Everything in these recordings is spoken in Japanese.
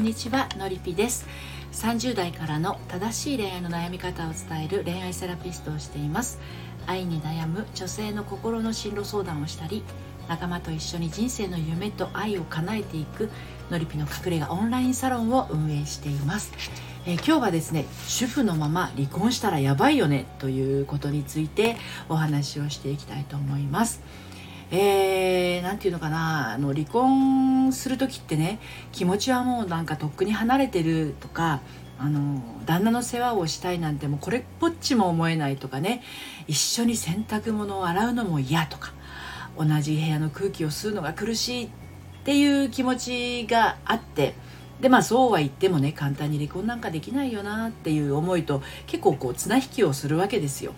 んにちはのりぴです。30代からの正しい恋愛の悩み方を伝える恋愛セラピストをしています。愛に悩む女性の心の進路相談をしたり仲間と一緒に人生の夢と愛を叶えていくのりぴの隠れ家オンラインサロンを運営しています。えー、今日はですね主婦のまま離婚したらやばいよねということについてお話をしていきたいと思います。えー、て言うのかなあの離婚する時ってね気持ちはもうなんかとっくに離れてるとかあの旦那の世話をしたいなんてもうこれっぽっちも思えないとかね一緒に洗濯物を洗うのも嫌とか同じ部屋の空気を吸うのが苦しいっていう気持ちがあってでまあそうは言ってもね簡単に離婚なんかできないよなっていう思いと結構こう綱引きをするわけですよ。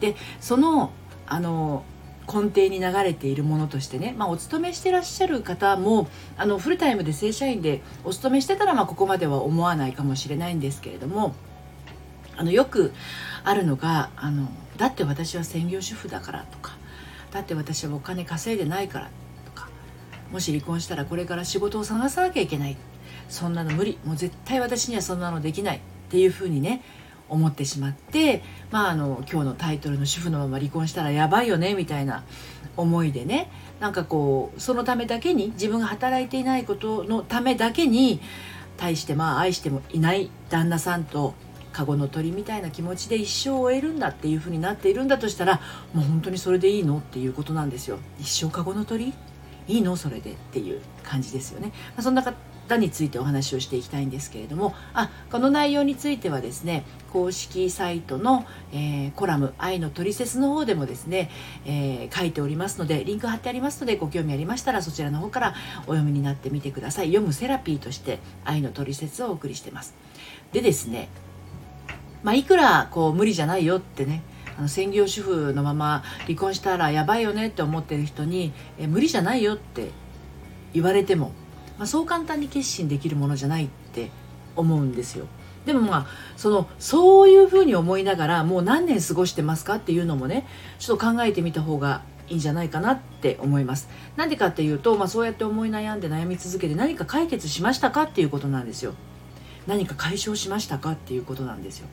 でそのあの根底に流れているものとしてね、まあ、お勤めしてらっしゃる方もあのフルタイムで正社員でお勤めしてたらまあここまでは思わないかもしれないんですけれどもあのよくあるのがあの「だって私は専業主婦だから」とか「だって私はお金稼いでないから」とか「もし離婚したらこれから仕事を探さなきゃいけない」そんなの無理もう絶対私にはそんなのできないっていうふうにね思ってしまって、まあ、あの今日のタイトルの「主婦のまま離婚したらやばいよね」みたいな思いでねなんかこうそのためだけに自分が働いていないことのためだけに対してまあ愛してもいない旦那さんとカゴの鳥みたいな気持ちで一生を終えるんだっていうふうになっているんだとしたらもう本当にそれでいいのっていうことなんですよ。一生カゴの鳥？いいの？それでっていう感じですよね。まあ、そんな方についてお話をしていきたいんですけれどもあこの内容についてはですね公式サイトの、えー、コラム「愛のトリセツ」の方でもですね、えー、書いておりますのでリンク貼ってありますのでご興味ありましたらそちらの方からお読みになってみてください。読むセラピーとして「愛のトリセツ」をお送りしてます。でですねまあ、いくらこう無理じゃないよってねあの専業主婦のまま離婚したらやばいよねって思ってる人にえ無理じゃないよって言われてもまあ、そう簡単に決心できるものじゃないって思うんですよ。でもまあそのそういうふうに思いながらもう何年過ごしてますかっていうのもねちょっと考えてみた方がいいんじゃないかなって思います。なんでかっていうと、まあ、そうやって思い悩んで悩み続けて何か解決しましたかっていうことなんですよ。何か解消しましたかっていうことなんですよ。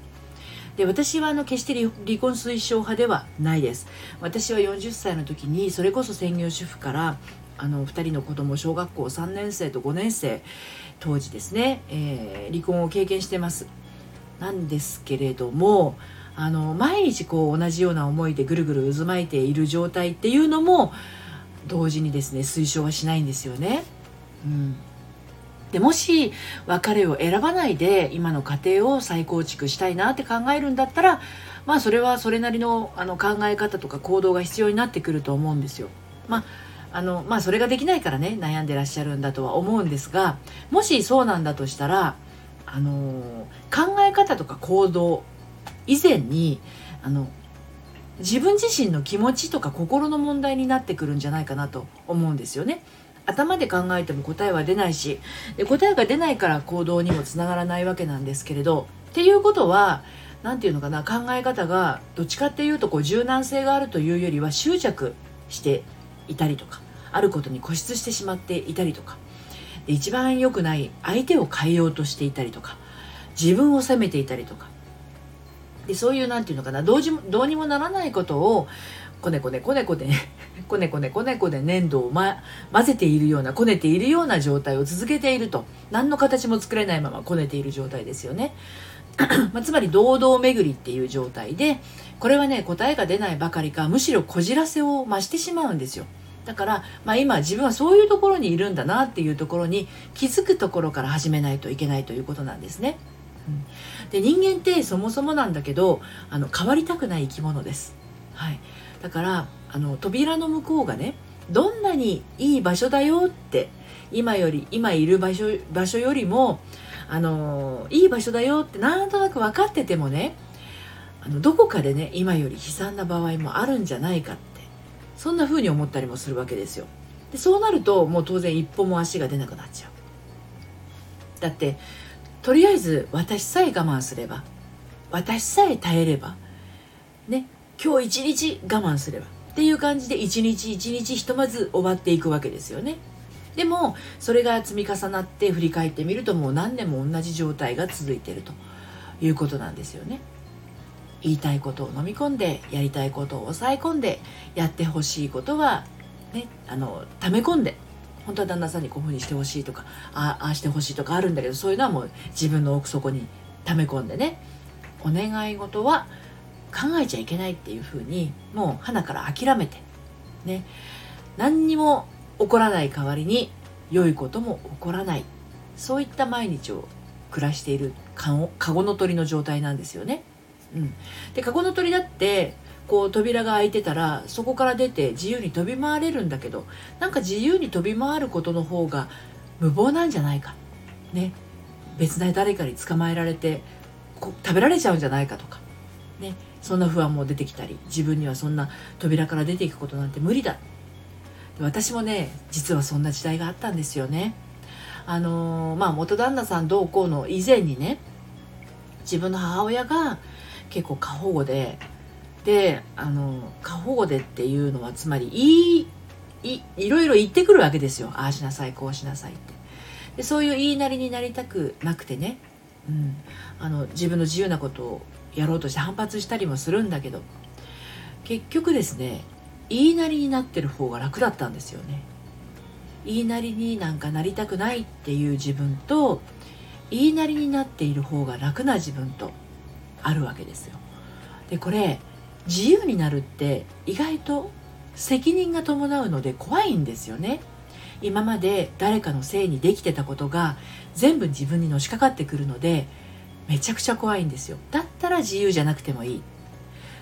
で私はあの決して離婚推奨派ではないです私は40歳の時にそれこそ専業主婦からあの2人の子供小学校3年生と5年生当時ですね、えー、離婚を経験してますなんですけれどもあの毎日こう同じような思いでぐるぐる渦巻いている状態っていうのも同時にですね推奨はしないんですよね。うん、でもし別れを選ばないで今の家庭を再構築したいなって考えるんだったらまあそれはそれなりのあの考え方とか行動が必要になってくると思うんですよ。まああのまあそれができないからね悩んでらっしゃるんだとは思うんですがもしそうなんだとしたらあの考え方とか行動以前にあの自分自身の気持ちとか心の問題になってくるんじゃないかなと思うんですよね。頭で考えても答えは出ないしで答えが出ないから行動にもつながらないわけなんですけれどっていうことは何て言うのかな考え方がどっちかっていうとこう柔軟性があるというよりは執着していたりとかあることに固執してしまっていたりとか。一番良くない相手を変えようとしていたりとか。自分を責めていたりとか。でそういう何て言うのかな。どうじどうにもならないことをこねこねこねこねこねこねこねこね粘土を、ま、混ぜているようなこねているような状態を続けていると。何の形も作れないままこねている状態ですよね。まあ、つまり堂々巡りっていう状態でこれはね答えが出ないばかりかむしろこじらせを増してしまうんですよ。だから、まあ、今自分はそういうところにいるんだなっていうところに気づくところから始めないといけないということなんですね。で人間ってそもそもなんだけどあの変わりたくない生き物です。はい、だからあの扉の向こうがねどんなにいい場所だよって今より今いる場所場所よりもあのいい場所だよってなんとなく分かっててもねあのどこかでね今より悲惨な場合もあるんじゃないかってそんな風に思ったりもするわけですよ。でそうなるともう当然一歩も足が出なくなっちゃう。だってとりあえず私さえ我慢すれば私さえ耐えればね今日一日我慢すればっていう感じで一日一日ひとまず終わっていくわけですよね。でもそれが積み重なって振り返ってみるともう何年も同じ状態が続いているということなんですよね。言いたいことを飲み込んでやりたいことを抑え込んでやってほしいことは、ね、あの溜め込んで本当は旦那さんにこういうふうにしてほしいとかああしてほしいとかあるんだけどそういうのはもう自分の奥底に溜め込んでねお願い事は考えちゃいけないっていうふうにもう花から諦めてね何にも起こらない代わりに良いことも起こらないそういった毎日を暮らしているカゴの鳥の状態なんですよね。うん、でカゴの鳥だってこう扉が開いてたらそこから出て自由に飛び回れるんだけどなんか自由に飛び回ることの方が無謀なんじゃないか。ね。別な誰かに捕まえられて食べられちゃうんじゃないかとか。ね。そんな不安も出てきたり自分にはそんな扉から出ていくことなんて無理だ。私もね実はそんな時代があったんですよね。あのー、まあ元旦那さんどうこうの以前にね自分の母親が結構過保護でであの過保護でっていうのはつまりいいいろいろ言ってくるわけですよ。ああしなさいこうしなさいって。でそういう言いなりになりたくなくてね、うん、あの自分の自由なことをやろうとして反発したりもするんだけど結局ですね言いなりになってる方が楽だったんですよね。言いなりになんかなりたくないっていう自分と言いなりになっている方が楽な自分とあるわけですよ。でこれ自由になるって意外と責任が伴うので怖いんですよね。今まで誰かのせいにできてたことが全部自分にのしかかってくるのでめちゃくちゃ怖いんですよ。だったら自由じゃなくてもいい。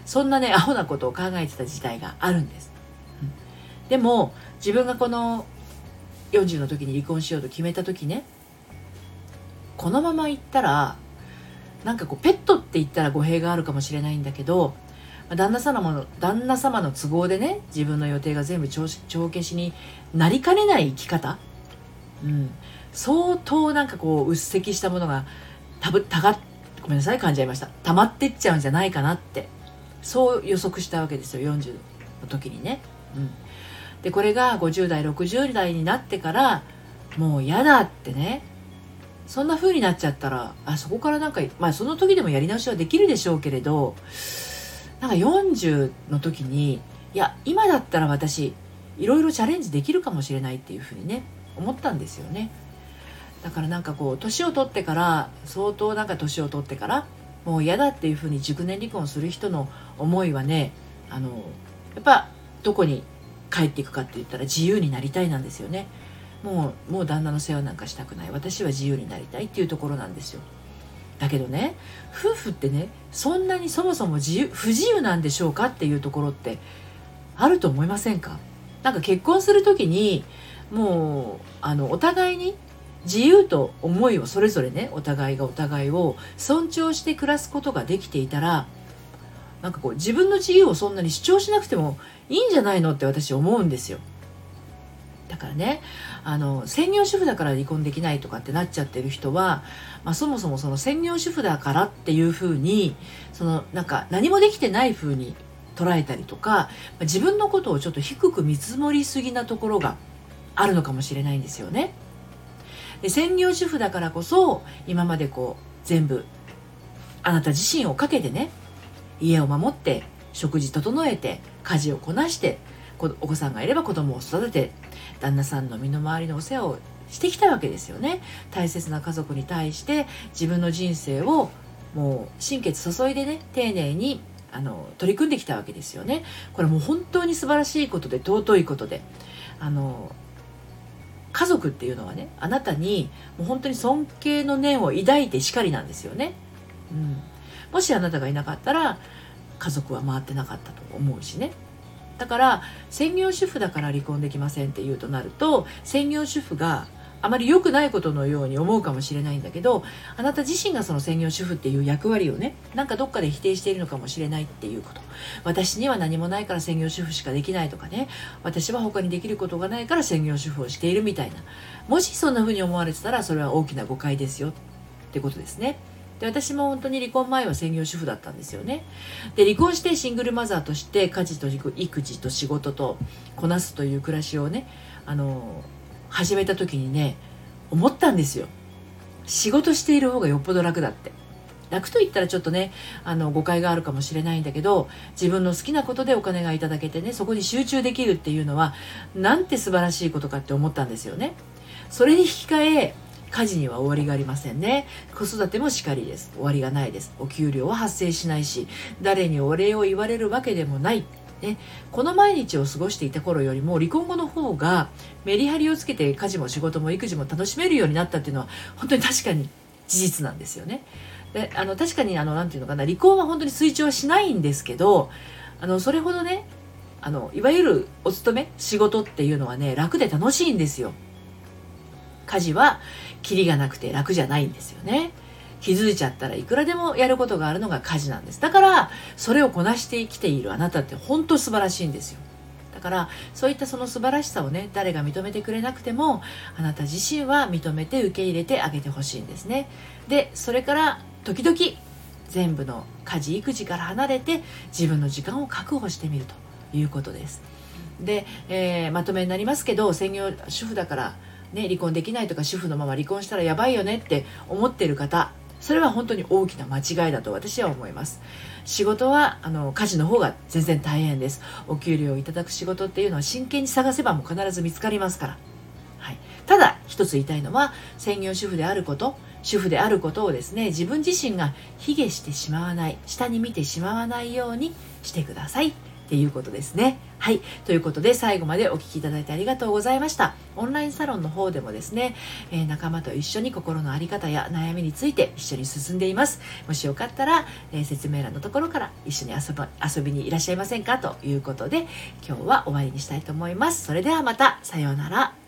そんなねアホなことを考えてた時代があるんです、うん、でも自分がこの40の時に離婚しようと決めた時ねこのままいったらなんかこうペットって言ったら語弊があるかもしれないんだけど旦那様の旦那様の都合でね自分の予定が全部帳消しになりかねない生き方、うん、相当なんかこううっせきしたものがたぶたがごめんなさい噛んじゃいました。溜まってっちゃうんじゃないかなって。そう予測したわけですよ40の時にね。うん、でこれが50代60代になってからもう嫌だってねそんな風になっちゃったらあそこからなんかまあその時でもやり直しはできるでしょうけれどなんか40の時にいや今だったら私いろいろチャレンジできるかもしれないっていうふうにね思ったんですよね。だからなんかこう年を取ってから相当なんか年を取ってからもう嫌だっていうふうに熟年離婚する人の思いはねあのやっぱどこに帰っていくかって言ったら自由になりたいなんですよね。もうもう旦那の世話なんかしたくない。私は自由になりたいっていうところなんですよ。だけどね夫婦ってねそんなにそもそも自由不自由なんでしょうかっていうところってあると思いませんか？なんか結婚する時にもうあのお互いに自由と思いをそれぞれねお互いがお互いを尊重して暮らすことができていたらなんかこう自分の自由をそんなに主張しなくてもいいんじゃないのって私思うんですよ。だからねあの専業主婦だから離婚できないとかってなっちゃってる人は、まあ、そもそもその専業主婦だからっていうふうにそのなんか何もできてないふうに捉えたりとか自分のことをちょっと低く見積もりすぎなところがあるのかもしれないんですよね。で専業主婦だからこそ今までこう全部あなた自身をかけてね家を守って食事整えて家事をこなしてお子さんがいれば子供を育てて旦那さんの身の回りのお世話をしてきたわけですよね。大切な家族に対して自分の人生をもう心血注いでね丁寧にあの取り組んできたわけですよね。これもう本当に素晴らしいことで尊いことで。あの家族っていうのはねあなたにもう本当に尊敬の念を抱いてしかりなんですよね、うん、もしあなたがいなかったら家族は回ってなかったと思うしね。だから専業主婦だから離婚できませんっていうとなると専業主婦があまり良くないことのように思うかもしれないんだけどあなた自身がその専業主婦っていう役割をねなんかどっかで否定しているのかもしれないっていうこと。私には何もないから専業主婦しかできないとかね。私は他にできることがないから専業主婦をしているみたいな。もしそんな風に思われてたらそれは大きな誤解ですよってことですね。で私も本当に離婚前は専業主婦だったんですよね。で離婚してシングルマザーとして家事と育児と仕事とこなすという暮らしをねあの始めた時にね思ったんですよ。仕事している方がよっぽど楽だって。楽と言ったらちょっとねあの誤解があるかもしれないんだけど自分の好きなことでお金がいただけてねそこに集中できるっていうのはなんて素晴らしいことかって思ったんですよね。それに引き換え家事には終わりがありませんね。子育てもしかりです。終わりがないです。お給料は発生しないし誰にお礼を言われるわけでもない。ね、この毎日を過ごしていた頃よりも離婚後の方がメリハリをつけて家事も仕事も育児も楽しめるようになったっていうのは本当に確かに事実なんですよね。であの確かにあのなんていうのかな離婚は本当に推奨しないんですけどあのそれほどねあのいわゆるお勤め仕事っていうのはね楽で楽しいんですよ。家事はキリがなくて楽じゃないんですよね。気づいちゃったらいくらでもやることがあるのが家事なんです。だからそれをこなして生きているあなたって本当素晴らしいんですよ。だからそういったその素晴らしさをね誰が認めてくれなくてもあなた自身は認めて受け入れてあげてほしいんですね。でそれから時々全部の家事育児から離れて自分の時間を確保してみるということです。で、えー、まとめになりますけど専業主婦だからね、離婚できないとか主婦のまま離婚したらやばいよねって思ってる方それは本当に大きな間違いだと私は思います。仕事はあの家事の方が全然大変です。お給料をいただく仕事っていうのは真剣に探せばもう必ず見つかりますから、はい、ただ一つ言いたいのは専業主婦であること主婦であることをですね自分自身が卑下してしまわない下に見てしまわないようにしてください。っていうことですね。はい。ということで、最後までお聴きいただいてありがとうございました。オンラインサロンの方でもですね、えー、仲間と一緒に心の在り方や悩みについて一緒に進んでいます。もしよかったら、えー、説明欄のところから一緒に遊ば遊びにいらっしゃいませんか？ということで、今日は終わりにしたいと思います。それではまた、さようなら。